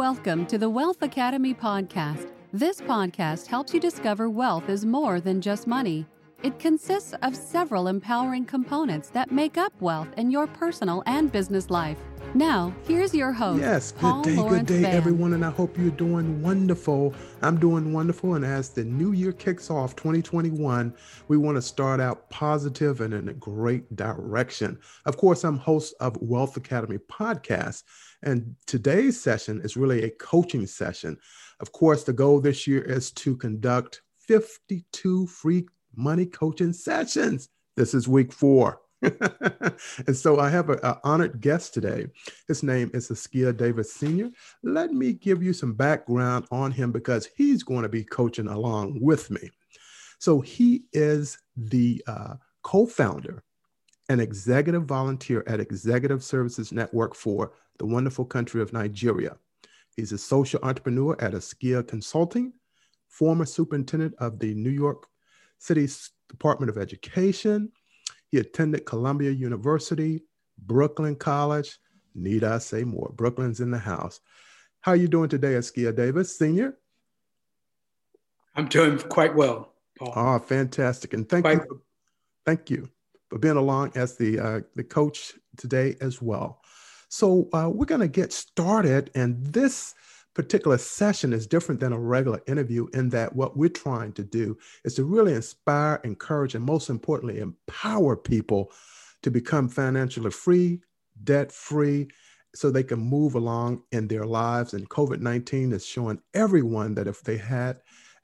Welcome to the Wealth Academy podcast. This podcast helps you discover wealth is more than just money. It consists of several empowering components that make up wealth in your personal and business life. Now, here's your host. Yes, good Paul day, Lawrence good day, everyone, and I hope you're doing wonderful. I'm doing wonderful, and as the new year kicks off, 2021, we want to start out positive and in a great direction. Of course, I'm host of Wealth Academy podcast, and today's session is really a coaching session. Of course, the goal this year is to conduct 52 free money coaching sessions. This is week four. and so I have an honored guest today. His name is Askia Davis Sr. Let me give you some background on him because he's going to be coaching along with me. So he is the uh, co founder and executive volunteer at Executive Services Network for the wonderful country of Nigeria. He's a social entrepreneur at Askia Consulting, former superintendent of the New York City Department of Education. He attended Columbia University, Brooklyn College. Need I say more? Brooklyn's in the house. How are you doing today, Askia Davis, Senior? I'm doing quite well, Paul. Oh, fantastic! And thank Quite- you, for, thank you for being along as the uh, the coach today as well. So uh, we're going to get started, and this particular session is different than a regular interview in that what we're trying to do is to really inspire, encourage, and most importantly, empower people to become financially free, debt free, so they can move along in their lives. And COVID 19 is showing everyone that if they had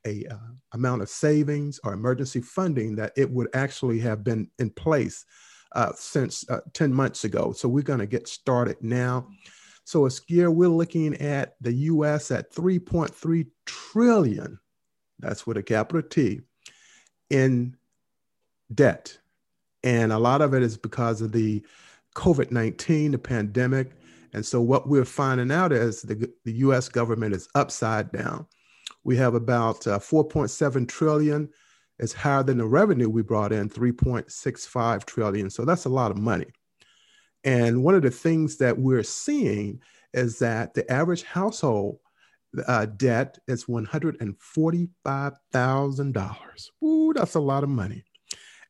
a uh, amount of savings or emergency funding, that it would actually have been in place uh, since uh, 10 months ago. So we're going to get started now. So Askia, we're looking at the U.S. at 3.3 trillion. That's with a capital T in debt, and a lot of it is because of the COVID-19, the pandemic. And so what we're finding out is the, the U.S. government is upside down. We have about uh, 4.7 trillion. It's higher than the revenue we brought in, 3.65 trillion. So that's a lot of money. And one of the things that we're seeing is that the average household uh, debt is $145,000. Ooh, that's a lot of money.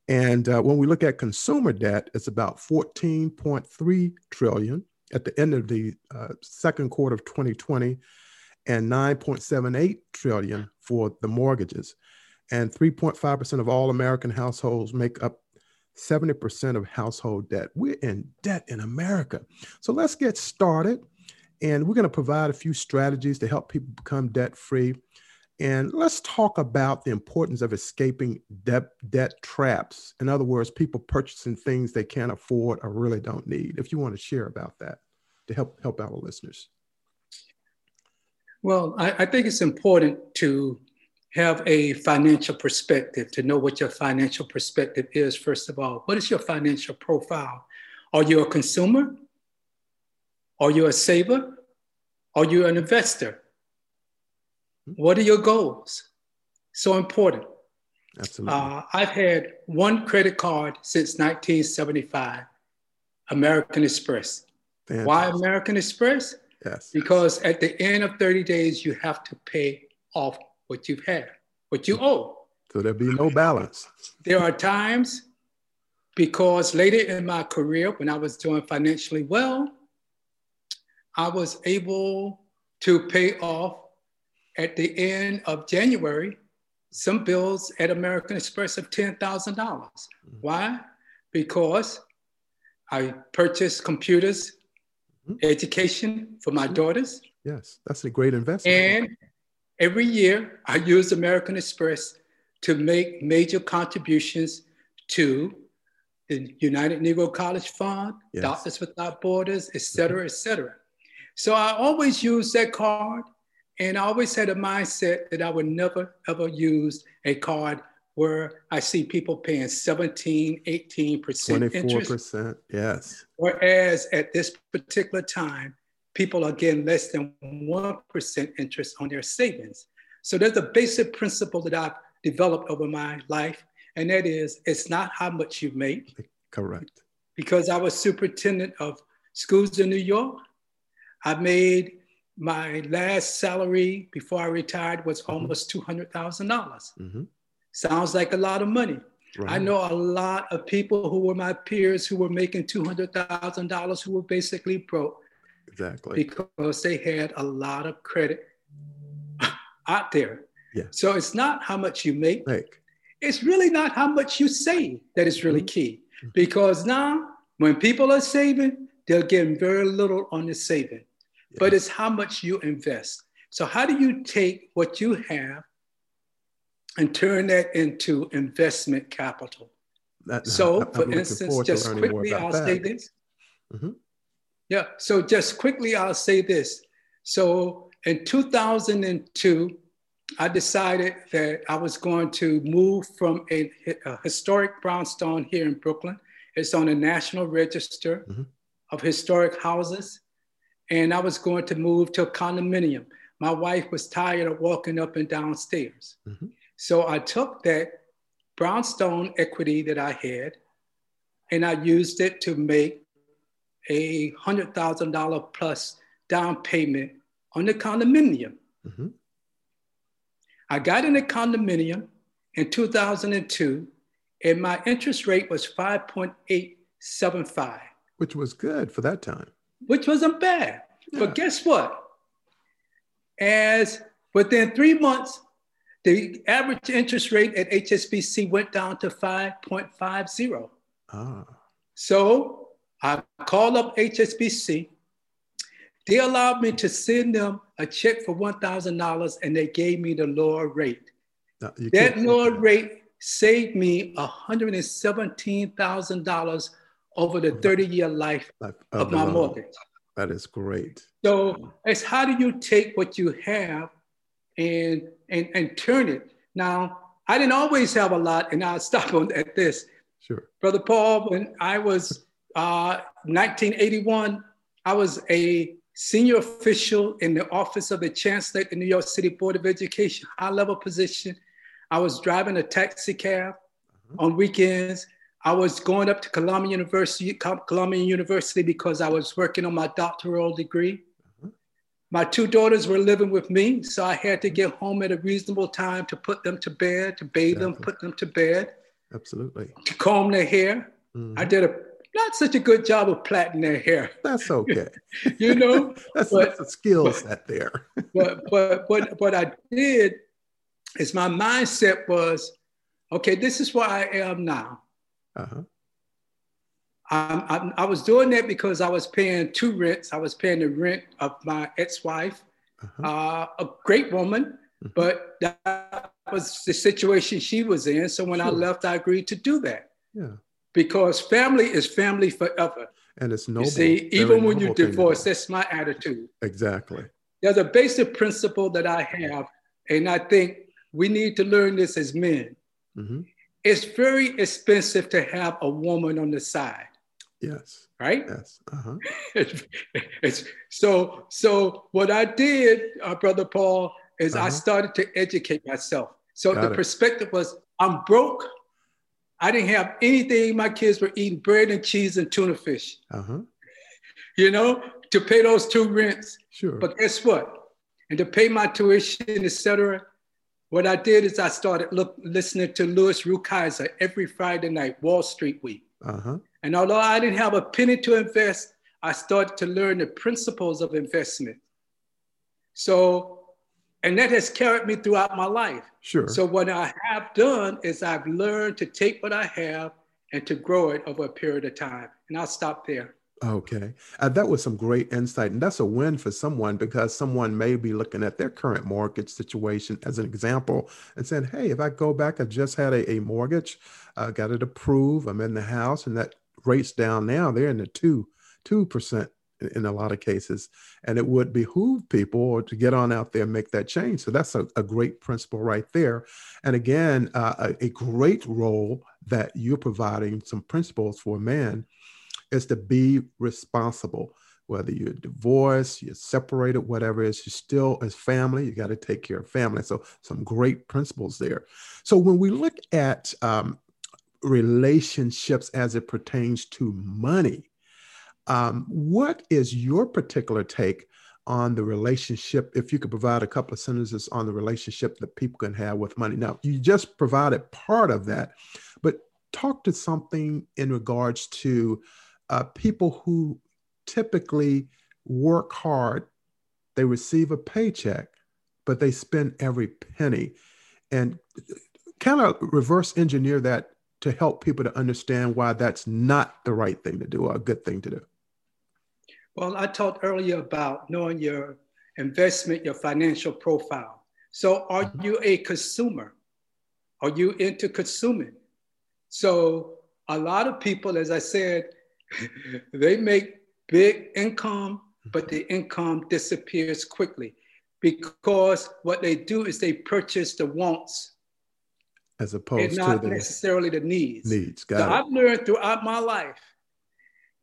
And uh, when we look at consumer debt, it's about 14.3 trillion at the end of the uh, second quarter of 2020 and 9.78 trillion for the mortgages. And 3.5% of all American households make up 70% of household debt. We're in debt in America. So let's get started. And we're going to provide a few strategies to help people become debt free. And let's talk about the importance of escaping debt, debt traps. In other words, people purchasing things they can't afford or really don't need. If you want to share about that to help help our listeners. Well, I, I think it's important to have a financial perspective, to know what your financial perspective is, first of all. What is your financial profile? Are you a consumer? Are you a saver? Are you an investor? What are your goals? So important. Absolutely. Uh, I've had one credit card since 1975, American Express. Fantastic. Why American Express? Yes. Because at the end of 30 days, you have to pay off what you've had, what you owe. So there'll be no balance. There are times because later in my career, when I was doing financially well, I was able to pay off at the end of January some bills at American Express of $10,000. Why? Because I purchased computers, Mhm. education for my daughters, Yes, that's a great investment. and every year I use American Express to make major contributions to the United Negro College Fund, Yes. Doctors Without Borders, et mm-hmm. cetera, et cetera. So I always use that card and I always had a mindset that I would never ever use a card where I see people paying 17, 18% interest. 24%. Yes. Whereas at this particular time, people are getting less than 1% interest on their savings. So there's a basic principle that I've developed over my life, and that is it's not how much you make. Correct. Because I was superintendent of schools in New York, I made my last salary before I retired was mm-hmm. almost $200,000. Mm-hmm. Sounds like a lot of money. Right. I know a lot of people who were my peers who were making $200,000 who were basically broke. Exactly. Because they had a lot of credit out there. Yeah. So it's not how much you make. make. It's really not how much you save that is really mm-hmm. key. Mm-hmm. Because now, when people are saving, they're getting very little on the saving, yeah. but it's how much you invest. So, how do you take what you have and turn that into investment capital? That, so, I'm for instance, just quickly, I'll that. say this. Mm-hmm. Yeah, so just quickly, I'll say this. So, in 2002, I decided that I was going to move from a, a historic brownstone here in Brooklyn. It's on the National Register mm-hmm. of Historic Houses. And I was going to move to a condominium. My wife was tired of walking up and down stairs. Mm-hmm. So I took that brownstone equity that I had and I used it to make a $100,000 plus down payment on the condominium. Mm-hmm. I got in a condominium in 2002, and my interest rate was 5.875. Which was good for that time. Which wasn't bad. Yeah. But guess what? As within three months, the average interest rate at HSBC went down to 5.50. Ah. So I called up HSBC they allowed me to send them a check for $1,000 and they gave me the lower rate. No, that lower that. rate saved me $117,000 over the 30 year life, of, of my mortgage. That is great. So it's how do you take what you have and, and, and turn it? Now, I didn't always have a lot, and I'll stop on at this. Sure. Brother Paul, when I was uh, 1981, I was a senior official in the office of the chancellor at the New York City Board of Education, high level position. I was driving a taxi cab uh-huh. on weekends. I was going up to Columbia University, Columbia University because I was working on my doctoral degree. Uh-huh. My two daughters were living with me, so I had to get home at a reasonable time to put them to bed, to bathe exactly. them, put them to bed. Absolutely. To comb their hair. Mm-hmm. I did a not such a good job of plaiting their hair. That's okay. you know, that's, but, that's a skill set there. but but what what I did is my mindset was, okay, this is where I am now. Uh-huh. I, I, was doing that because I was paying two rents. I was paying the rent of my ex-wife, uh-huh. uh, a great woman, mm-hmm. but that was the situation she was in. So when sure. I left, I agreed to do that. Yeah because family is family forever. And it's noble. You see, even when you divorce, that's my attitude. Exactly. There's a basic principle that I have, and I think we need to learn this as men. Mm-hmm. It's very expensive to have a woman on the side. Yes. Right. Yes. Uh-huh. it's, it's, so so what I did, uh, brother Paul, is uh-huh. I started to educate myself. So Got the it. perspective was, I'm broke. I didn't have anything. My kids were eating bread and cheese and tuna fish. Uh-huh. You know, to pay those two rents. Sure. But guess what? And to pay my tuition, etc. What I did is I started look, listening to Louis Rukeyser every Friday night, Wall Street Week. Uh-huh. And although I didn't have a penny to invest, I started to learn the principles of investment. So and that has carried me throughout my life. Sure. So what I have done is I've learned to take what I have and to grow it over a period of time. And I'll stop there. Okay. Uh, that was some great insight. And that's a win for someone because someone may be looking at their current mortgage situation as an example and saying, hey, if I go back, I just had a, a mortgage, I uh, got it approved, I'm in the house, and that rate's down now, they're in the two, 2% in a lot of cases. And it would behoove people to get on out there and make that change. So that's a, a great principle right there. And again, uh, a, a, great role that you're providing some principles for men is to be responsible. Whether you're divorced, you're separated, whatever it is, you still as family, you got to take care of family. So some great principles there. So when we look at um, relationships as it pertains to money, um, what is your particular take on the relationship, if you could provide a couple of sentences on the relationship that people can have with money. Now, you just provided part of that, but talk to something in regards to uh, people who typically work hard, they receive a paycheck, but they spend every penny. And kind of reverse engineer that to help people to understand why that's not the right thing to do or a good thing to do. Well, I talked earlier about knowing your investment, your financial profile. So, are mm-hmm. you a consumer? Are you into consuming? So, a lot of people, as I said, they make big income, but the income disappears quickly because what they do is they purchase the wants as opposed and not to the necessarily the needs. Needs. Got so it. I've learned throughout my life.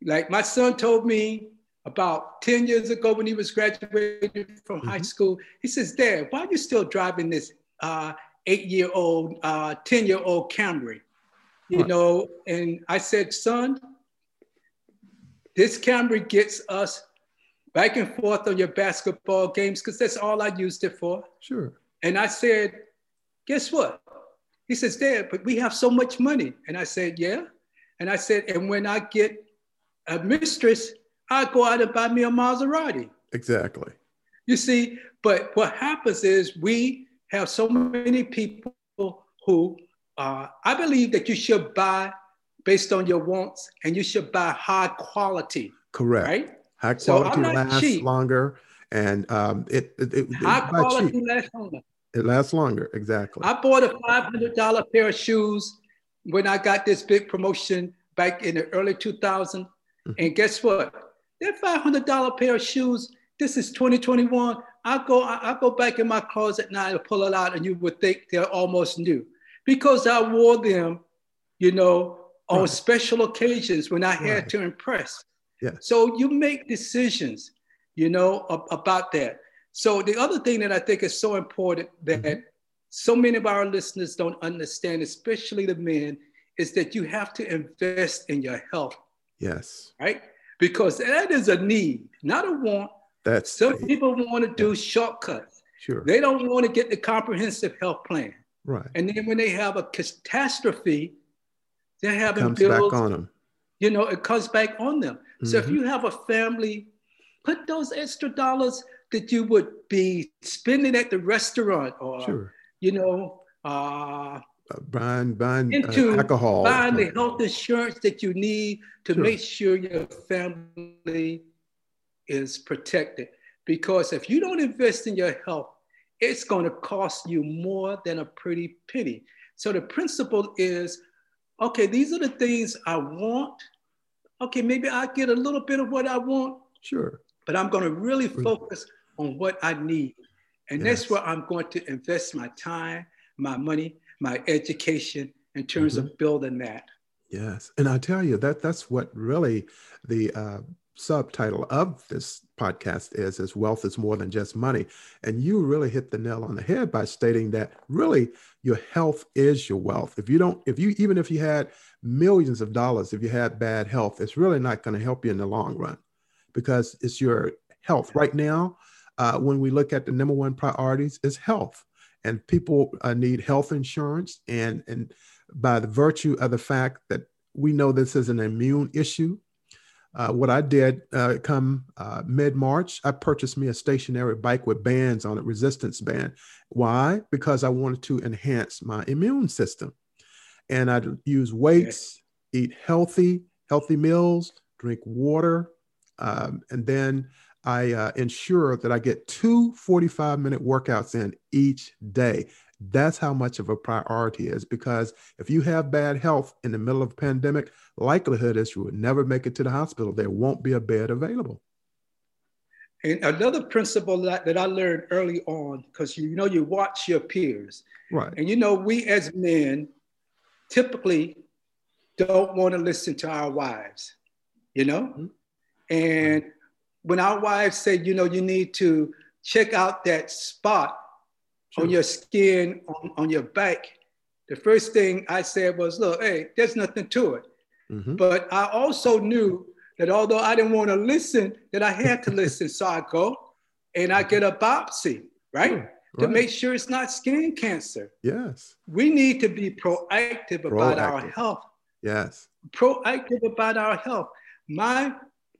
Like my son told me about 10 years ago when he was graduating from mm-hmm. high school, he says, Dad, why are you still driving this uh, eight-year-old, uh, 10-year-old Camry? You huh. know, and I said, son, this Camry gets us back and forth on your basketball games because that's all I used it for. Sure. And I said, guess what? He says, Dad, but we have so much money. And I said, Yeah. And I said, and when I get a mistress, I go out and buy me a Maserati. Exactly. You see, but what happens is we have so many people who uh, I believe that you should buy based on your wants and you should buy high quality. Correct. Right? High quality so lasts cheap. longer and um, it, it, it high quality lasts longer. It lasts longer, exactly. I bought a $500 pair of shoes when I got this big promotion back in the early 2000s. Mm-hmm. And guess what? That $500 pair of shoes, this is 2021. I go, I, go back in my closet now and pull it out, and you would think they're almost new because I wore them, you know, on right. special occasions when I had right. to impress. Yeah. So you make decisions, you know, about that. So the other thing that I think is so important that mm-hmm. so many of our listeners don't understand, especially the men, is that you have to invest in your health. Yes. Right? Because that is a need, not a want. That's some people want to do yeah. shortcuts. Sure. They don't want to get the comprehensive health plan. Right. And then when they have a catastrophe, they're having comes bills. back on them. You know, it comes back on them. Mm-hmm. So if mm-hmm. you have a family, put those extra dollars that you would be spending at the restaurant or, sure. you know, uh, buying, buying into uh, alcohol. Buying the health insurance that you need to sure. make sure your family is protected. Because if you don't invest in your health, it's going to cost you more than a pretty penny. So the principle is okay, these are the things I want. Okay, maybe I get a little bit of what I want. Sure. But I'm going to really focus on what I need. And yes. that's where I'm going to invest my time, my money, my education in terms mm-hmm. of building that. Yes. And I tell you that that's what really the uh, subtitle of this podcast is is wealth is more than just money and you really hit the nail on the head by stating that really your health is your wealth if you don't if you even if you had millions of dollars if you had bad health it's really not going to help you in the long run because it's your health right now uh, when we look at the number one priorities is health and people uh, need health insurance and and by the virtue of the fact that we know this is an immune issue uh, what I did uh, come uh, mid March, I purchased me a stationary bike with bands on it, resistance band. Why? Because I wanted to enhance my immune system. And I'd use weights, okay. eat healthy, healthy meals, drink water, um, and then I uh, ensure that I get two 45 minute workouts in each day. That's how much of a priority is because if you have bad health in the middle of a pandemic, likelihood is you would never make it to the hospital. There won't be a bed available. And another principle that, that I learned early on, because you know you watch your peers. Right. And you know, we as men typically don't want to listen to our wives, you know? Mm-hmm. And when our wives say, you know, you need to check out that spot sure. on your skin, on, on your back, the first thing I said was, look, hey, there's nothing to it. Mm-hmm. But I also knew that although I didn't want to listen, that I had to listen. So I go and I get a biopsy, right? Sure, To make sure it's not skin cancer. Yes. We need to be proactive about our health. Yes. Proactive about our health. My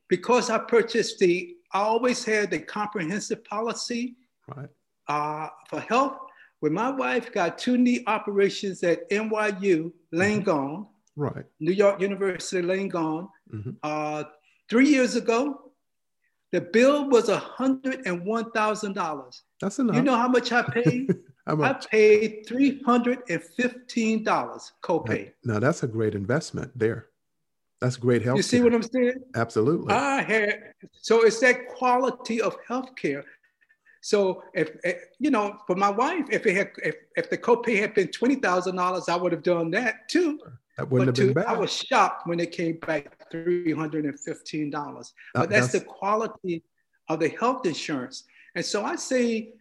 because I purchased the, I always had the comprehensive policy Right. uh, for health. When my wife got two knee operations at NYU, Langone, Right. New York University, Langone, Mhm. uh, three years ago, the bill was $101,000. That's enough. You know how much I paid? I paid $315 copay. Now that's a great investment there. That's great health. You see what I'm saying? Absolutely. I had, so it's that quality of healthcare. So if, you know, for my wife, if it had, if, if the copay had been $20,000, I would have done that too. that wouldn't But have been bad. I was shocked when it came back $315. That- But that's the quality of the health insurance. And so I say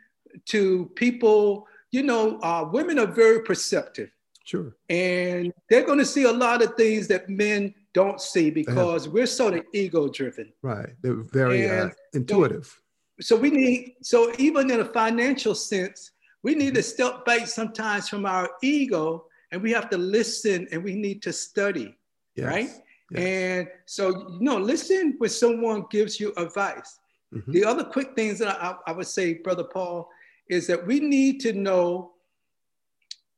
to people, you know, uh, women are very perceptive Sure. and they're going to see a lot of things that men don't see because we're sort of ego driven. Right. They're very uh, intuitive. So we need, so even in a financial sense, we need to step back sometimes from our ego and we have to listen and we need to study. Yes. right? Yes. And so, you know, listen when someone gives you advice. Mhm. The other quick things that I, I would say, Brother Paul, is that we need to know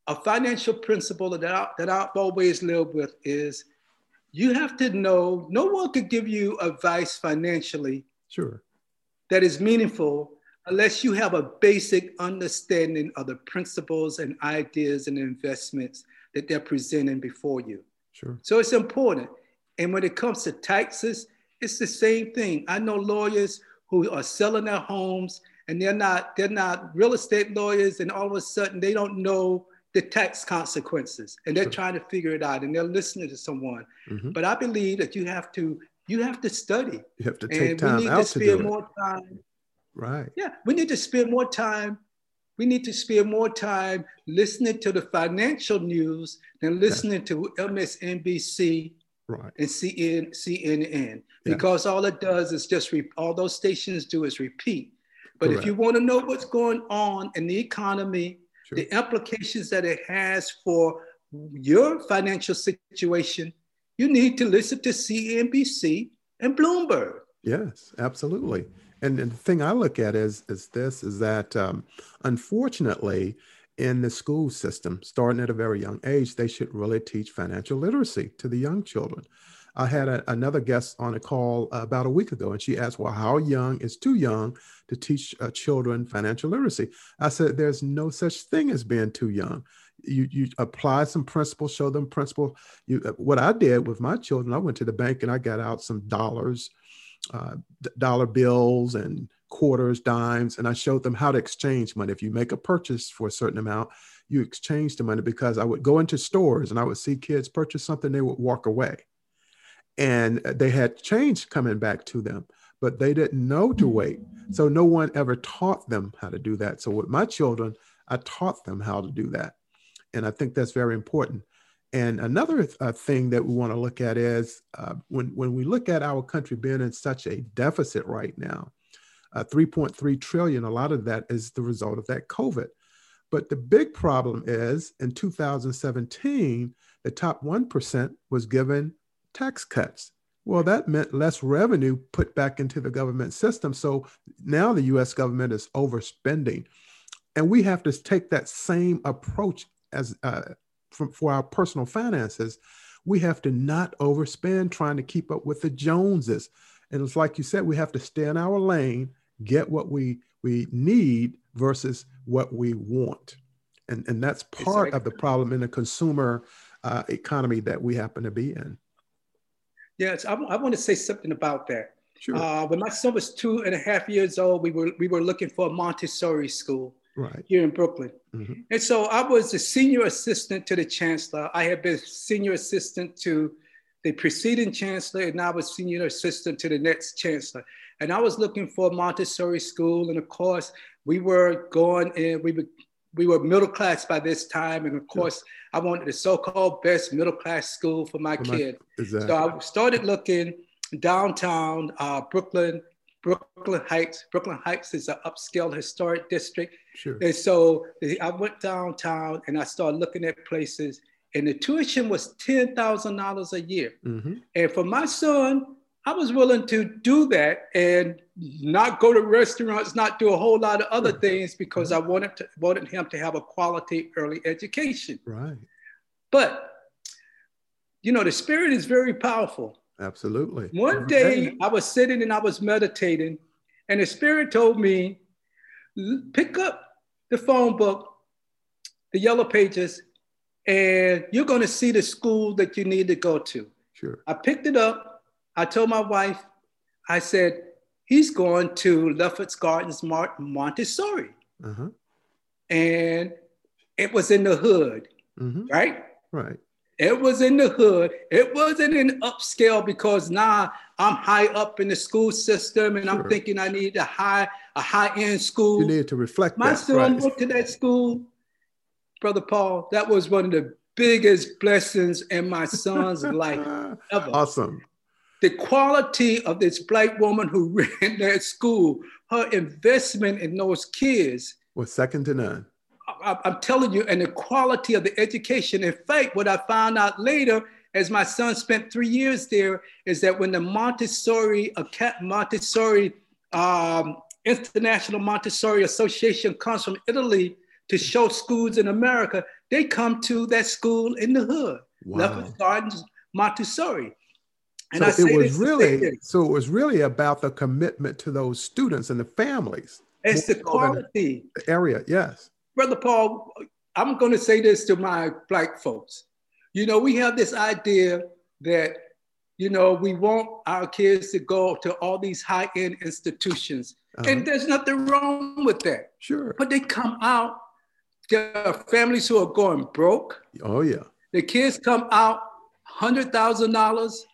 a financial principle that, I, that I've always lived with is you have to know no one could give you advice financially Sure. that is meaningful unless you have a basic understanding of the principles and ideas and investments that they're presenting before you. Sure. So it's important. And when it comes to taxes, it's the same thing. I know lawyers who are selling their homes and they're not they're not real estate lawyers and all of a sudden they don't know the tax consequences and they're Sure. trying to figure it out and they're listening to someone. Mhm. But I believe that you have to you have to study You have to take and we time need to out to spend do it. more time Right. yeah, we need to spend more time. We need to spend more time listening to the financial news than listening to MSNBC Right. and CN, CNN Yeah. because all it does is just re- all those stations do is repeat. But if you want to know what's going on in the economy, Sure. the implications that it has for your financial situation, you need to listen to CNBC and Bloomberg. Yes, absolutely. And, and the thing I look at is is this is that um, unfortunately in the school system, starting at a very young age, they should really teach financial literacy to the young children. I had a, another guest on a call about a week ago, and she asked, "Well, how young is too young to teach uh, children financial literacy?" I said, "There's no such thing as being too young. You you apply some principles, show them principle. You uh, what I did with my children, I went to the bank and I got out some dollars." uh, dollar bills and quarters, dimes, and I showed them how to exchange money. If you make a purchase for a certain amount, you exchange the money because I would go into stores and I would see kids purchase something, they would walk away. And they had change coming back to them, but they didn't know to wait. So no one ever taught them how to do that. So with my children, I taught them how to do that. And I think that's very important. And another uh, thing that we want to look at is uh, when, when we look at our country being in such a deficit right now, uh, 3.3 trillion, a lot of that is the result of that COVID. But the big problem is in 2017, the top 1% was given tax cuts. Well, that meant less revenue put back into the government system. So now the US government is overspending. And we have to take that same approach as uh, from, for our personal finances. We have to not overspend trying to keep up with the Joneses. And it's like you said, we have to stay in our lane, get what we, we need versus what we want. And, and that's part of the problem in the consumer uh, economy that we happen to be in. Yes, I, I want to say something about that. Sure. Uh, when my son was two and a half years old, we were we were looking for a Montessori school right. here in Brooklyn, Mhm. and so I was the senior assistant to the chancellor. I had been senior assistant to the preceding chancellor, and I was senior assistant to the next chancellor. And I was looking for a Montessori school, and of course, we were going in. We were we were middle class by this time, and of course, I wanted the so-called best middle class school for my For my- kid. Exactly. So I started looking downtown uh, Brooklyn, Brooklyn Heights. Brooklyn Heights is an upscale historic district. Sure. And so I went downtown and I started looking at places, and the tuition was $10,000 a year. Mm-hmm. And for my son, I was willing to do that and not go to restaurants, not do a whole lot of other things because I wanted to, wanted him to have a quality early education. Right. But you know, the spirit is very powerful. Absolutely. One day I was sitting and I was meditating, and the spirit told me, pick up the phone book, the yellow pages, and you're going to see the school that you need to go to. Sure. I picked it up. I told my wife, I said, he's going to Lefferts Gardens Montessori. Uh-huh. And it was in the hood, mm-hmm. right? Right. It was in the hood. It wasn't in upscale because now I'm high up in the school system and sure. I'm thinking I need a high a high end school. You need to reflect. My that, son right. went to that school, brother Paul. That was one of the biggest blessings in my son's life ever. Awesome. The quality of this black woman who ran that school, her investment in those kids was second to none. I, am telling you, and the quality of the education. In fact, what I found out later, as my son spent three years there, is that when the Montessori Montessori um, International Montessori Association comes from Italy to show schools in America, they come to that school in the hood, wow. Gardens Montessori. And so it was really so it was really about the commitment to those students and the families. It's the quality the area, yes. Brother Paul, I'm going to say this to my black folks. You know, we have this idea that, you know, we want our kids to go to all these high end institutions. Uh-huh. And there's nothing wrong with that. Sure. But they come out, there are families who are going broke. Oh, yeah. The kids come out $100,000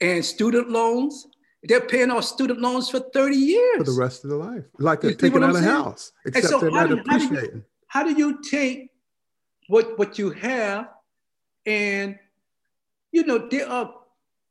and student loans. They're paying off student loans for 30 years. For the rest of their life. Like they're taking out a house. Except so they're not do, appreciating. How do, you, how do you take what, what you have and, you know, there are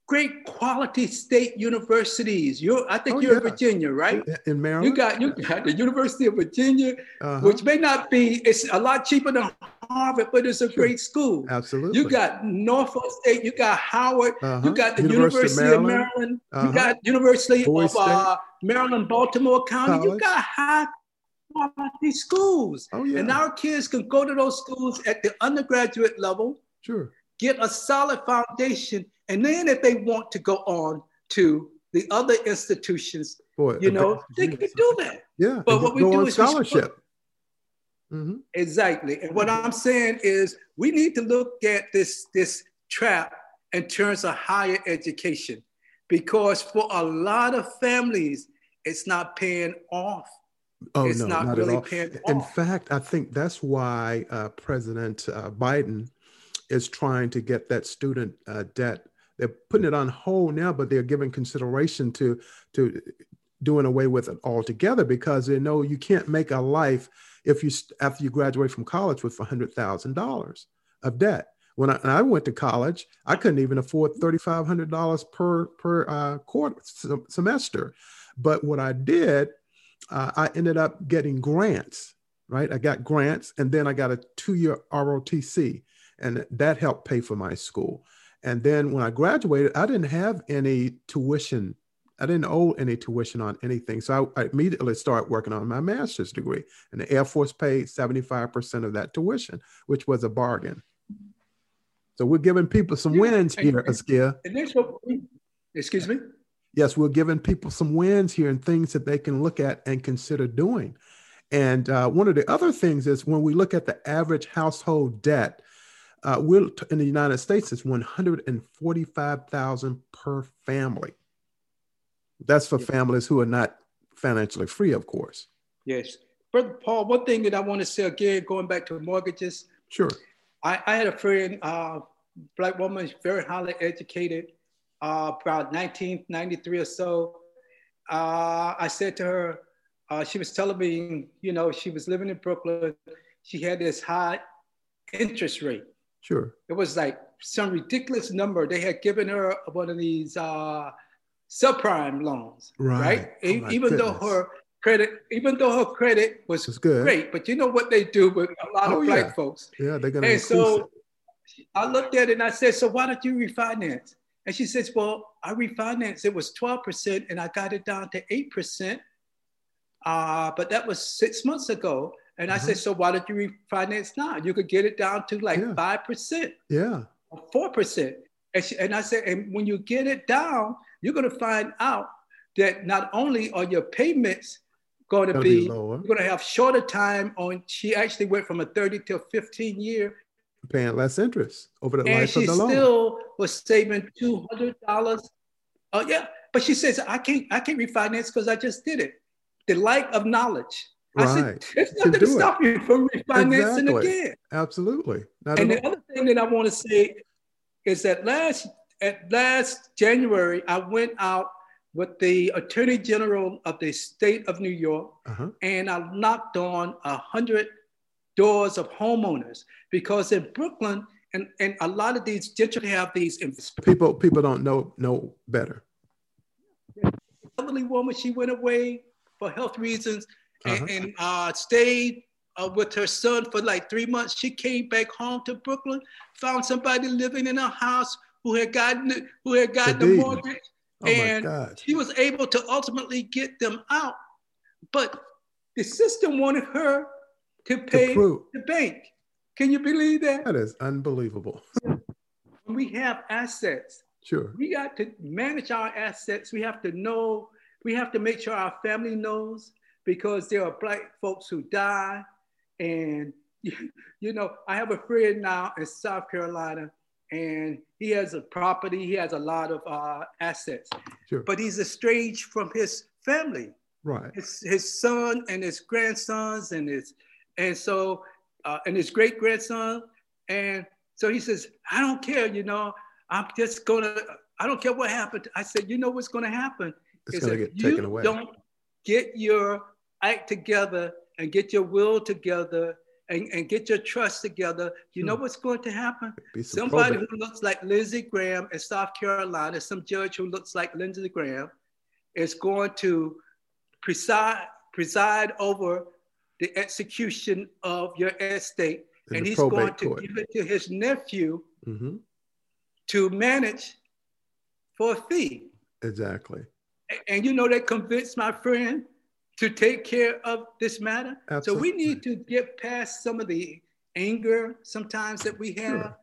great quality state universities. You're, I think oh, you're yeah. in Virginia, right? In Maryland. You got you got the University of Virginia, uh-huh. which may not be. It's a lot cheaper than Harvard, but it's a sure. great school. Absolutely. You got Norfolk State. You got Howard. Uh-huh. You got the University, University of Maryland. Of Maryland. Uh-huh. You got University of uh, Maryland, Baltimore County. College. You got high quality schools. Oh, yeah. And our kids can go to those schools at the undergraduate level. Sure. Get a solid foundation and then if they want to go on to the other institutions, Boy, you know, they can do that. Yeah. But what we do is scholarship. Mm-hmm. Exactly. And what I'm saying is we need to look at this, this trap in terms of higher education because for a lot of families, it's not paying off. Oh, it's no, not, not really at all. paying In off. fact, I think that's why uh, President uh, Biden is trying to get that student uh, debt they're putting it on hold now, but they're giving consideration to to doing away with it altogether because they know you can't make a life if you after you graduate from college with hundred thousand dollars of debt. When I, I, went to college, I couldn't even afford thirty five hundred dollars per per uh, quarter semester. But what I did, uh, I ended up getting grants. Right, I got grants, and then I got a two year ROTC, and that helped pay for my school. And then when I graduated, I didn't have any tuition. I didn't owe any tuition on anything. So I, I immediately started working on my master's degree. And the Air Force paid 75% of that tuition, which was a bargain. So we're giving people some wins here, Askia. Excuse me? Yes, we're giving people some wins here and things that they can look at and consider doing. And uh, one of the other things is when we look at the average household debt, uh, we're in the United States, it's 145,000 per family. That's for families who are not financially free, of course. Yes. Brother Paul, one thing that I want to say again, going back to mortgages. Sure. I, I had a friend, uh, black woman, very highly educated, uh, about 1993 or so. Uh, I said to her, uh, she was telling me, you know, she was living in Brooklyn. She had this high interest rate. Sure. It was like some ridiculous number. They had given her one of these uh, subprime loans, right? Right. Oh, even though her credit, even though her credit was good. great, but you know what they do with a lot Oh, of black yeah. folks. Yeah, they're gonna And so it. I looked at it and I said, "So why don't you refinance?" And she says, "Well, I refinanced. It was twelve percent, and I got it down to eight percent. Uh, but that was six months ago." And I Uh-huh. said, "So why don't you refinance now? You could get it down to like five percent." Yeah. four percent. And, she- and I said, and when you get it down, you're going to find out that not only are your payments going to be, be lower. you're going to have shorter time on. She actually went from a 30 to a 15 year, Paying less interest over the and life of the loan. she still was saving two hundred dollars. Oh yeah, but she says I can't, I can't refinance because I just did it. The lack of knowledge. I Right. said, there's nothing to do it. stop you from refinancing Exactly. again. Absolutely. Not And the other thing that I want to say is that last at last January, I went out with the Attorney General of the state of New York, Uh-huh. and I knocked on a hundred doors of homeowners because in Brooklyn and, and a lot of these gentry have these People people don't know know better. elderly woman. She went away for health reasons and, Uh-huh. and uh, stayed uh, with her son for like three months. She came back home to Brooklyn, found somebody living in a house who had gotten who had gotten a deed. mortgage, Oh and she was able to ultimately get them out. But the system wanted her to pay prove- the bank. Can you believe that? That is unbelievable. When we have assets, Sure. we got to manage our assets. We have to know, we have to make sure our family knows because there are black folks who die. And, you know, I have a friend now in South Carolina and he has a property, he has a lot of uh, assets, Sure. but he's estranged from his family right. his, his son and his grandsons and his and so uh, and his great grandson and so he says i don't care you know i'm just gonna i don't care what happened i said you know what's gonna happen It's is gonna get taken away. don't get your act together and get your will together and, and get your trust together you know Hmm. what's going to happen some somebody who looks like Lindsey Graham in South Carolina, some judge who looks like Lindsey Graham, is going to preside preside over the execution of your estate, In and he's going to court. give it to his nephew Mhm. to manage for a fee. Exactly. A- And you know that convinced my friend to take care of this matter. So we need to get past some of the anger sometimes that we have. Sure.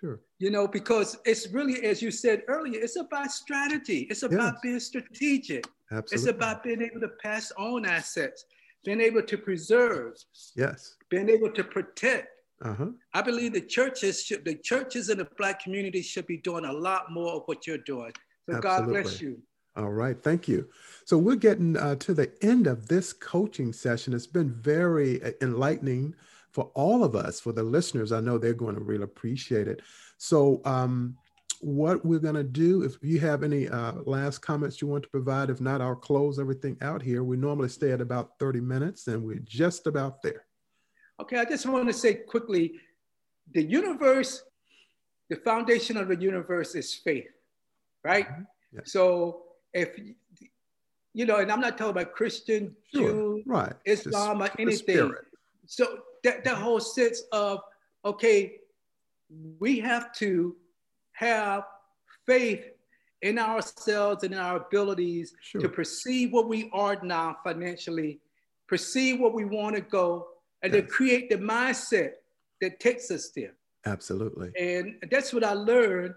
Sure. you know, because it's really, as you said earlier, it's about strategy. It's about Yes. being strategic. Absolutely. It's about being able to pass on assets, being able to preserve, yes. being able to protect. Uh-huh. I believe the churches should, the churches in the black community should be doing a lot more of what you're doing. So God bless you. All right, thank you. So we're getting uh, to the end of this coaching session. It's been very uh, enlightening for all of us, for the listeners. I know they're going to really appreciate it. So, um, what we're going to do, if you have any uh, last comments you want to provide, if not, I'll close everything out here. We normally stay at about 30 minutes, and we're just about there. Okay, I just want to say quickly the universe, the foundation of the universe is faith, right? Yeah. So if, you know, and I'm not talking about Christian, Sure. Jew, Right. Islam, or anything. So that, that whole sense of, okay, we have to have faith in ourselves and in our abilities Sure. to perceive what we are now financially, perceive what we want to go, and to create the mindset that takes us there. Absolutely. And that's what I learned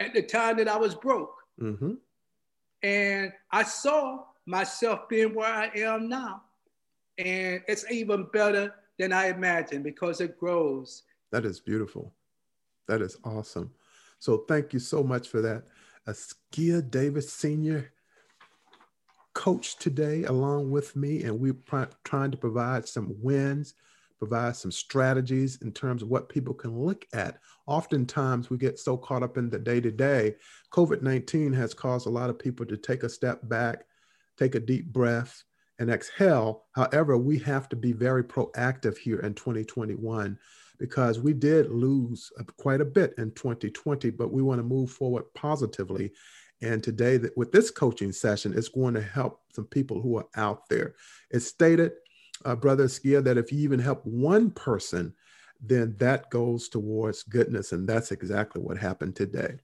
at the time that I was broke. hmm And I saw myself being where I am now. And it's even better than I imagined because it grows. That is beautiful. That is awesome. So thank you so much for that. Askia Davis Sr. coach today along with me, and we're pri- trying to provide some wins, provide some strategies in terms of what people can look at. Oftentimes we get so caught up in the day to day. COVID 19 has caused a lot of people to take a step back, take a deep breath, and exhale. However, we have to be very proactive here in 2021 because we did lose quite a bit in 2020, but we want to move forward positively And today, with this coaching session, it's going to help some people who are out there. It's stated, uh, Brother Askia, that if you even help one person, then that goes towards goodness. And that's exactly what happened today.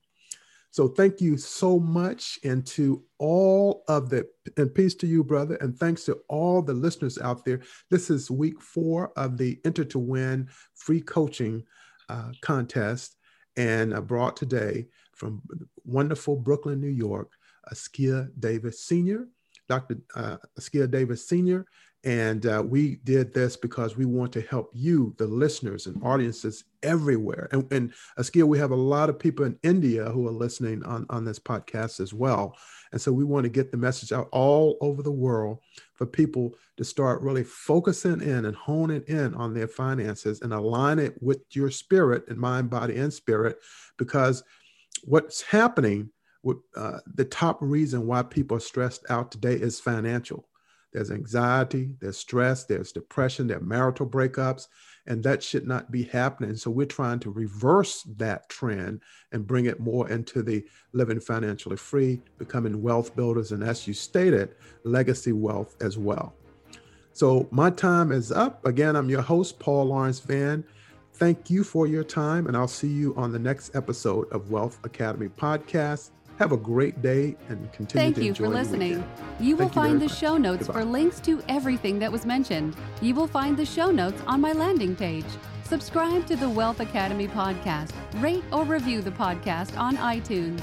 So thank you so much, and to all of the and peace to you, brother, and thanks to all the listeners out there. This is week four of the Enter to Win free coaching uh, contest, and I brought today from wonderful Brooklyn, New York, Askia Davis Sr., Dr. Uh, Askia Davis Sr., and uh, we did this because we want to help you, the listeners and audiences everywhere. And, and Askia, we have a lot of people in India who are listening on, on this podcast as well. And so we want to get the message out all over the world for people to start really focusing in and honing in on their finances and align it with your spirit and mind, body, and spirit. Because what's happening with uh, the top reason why people are stressed out today is financial there's anxiety, there's stress, there's depression, there are marital breakups, and that should not be happening. So we're trying to reverse that trend and bring it more into the living financially free, becoming wealth builders, and as you stated, legacy wealth as well. So my time is up. Again, I'm your host, Paul Lawrence Van. Thank you for your time, and I'll see you on the next episode of Wealth Academy Podcast. Have a great day and continue Thank to enjoy Thank you for listening. weekend. You will Thank find very the much. show notes Goodbye. for links to everything that was mentioned. You will find the show notes on my landing page. Subscribe to the Wealth Academy podcast. Rate or review the podcast on iTunes.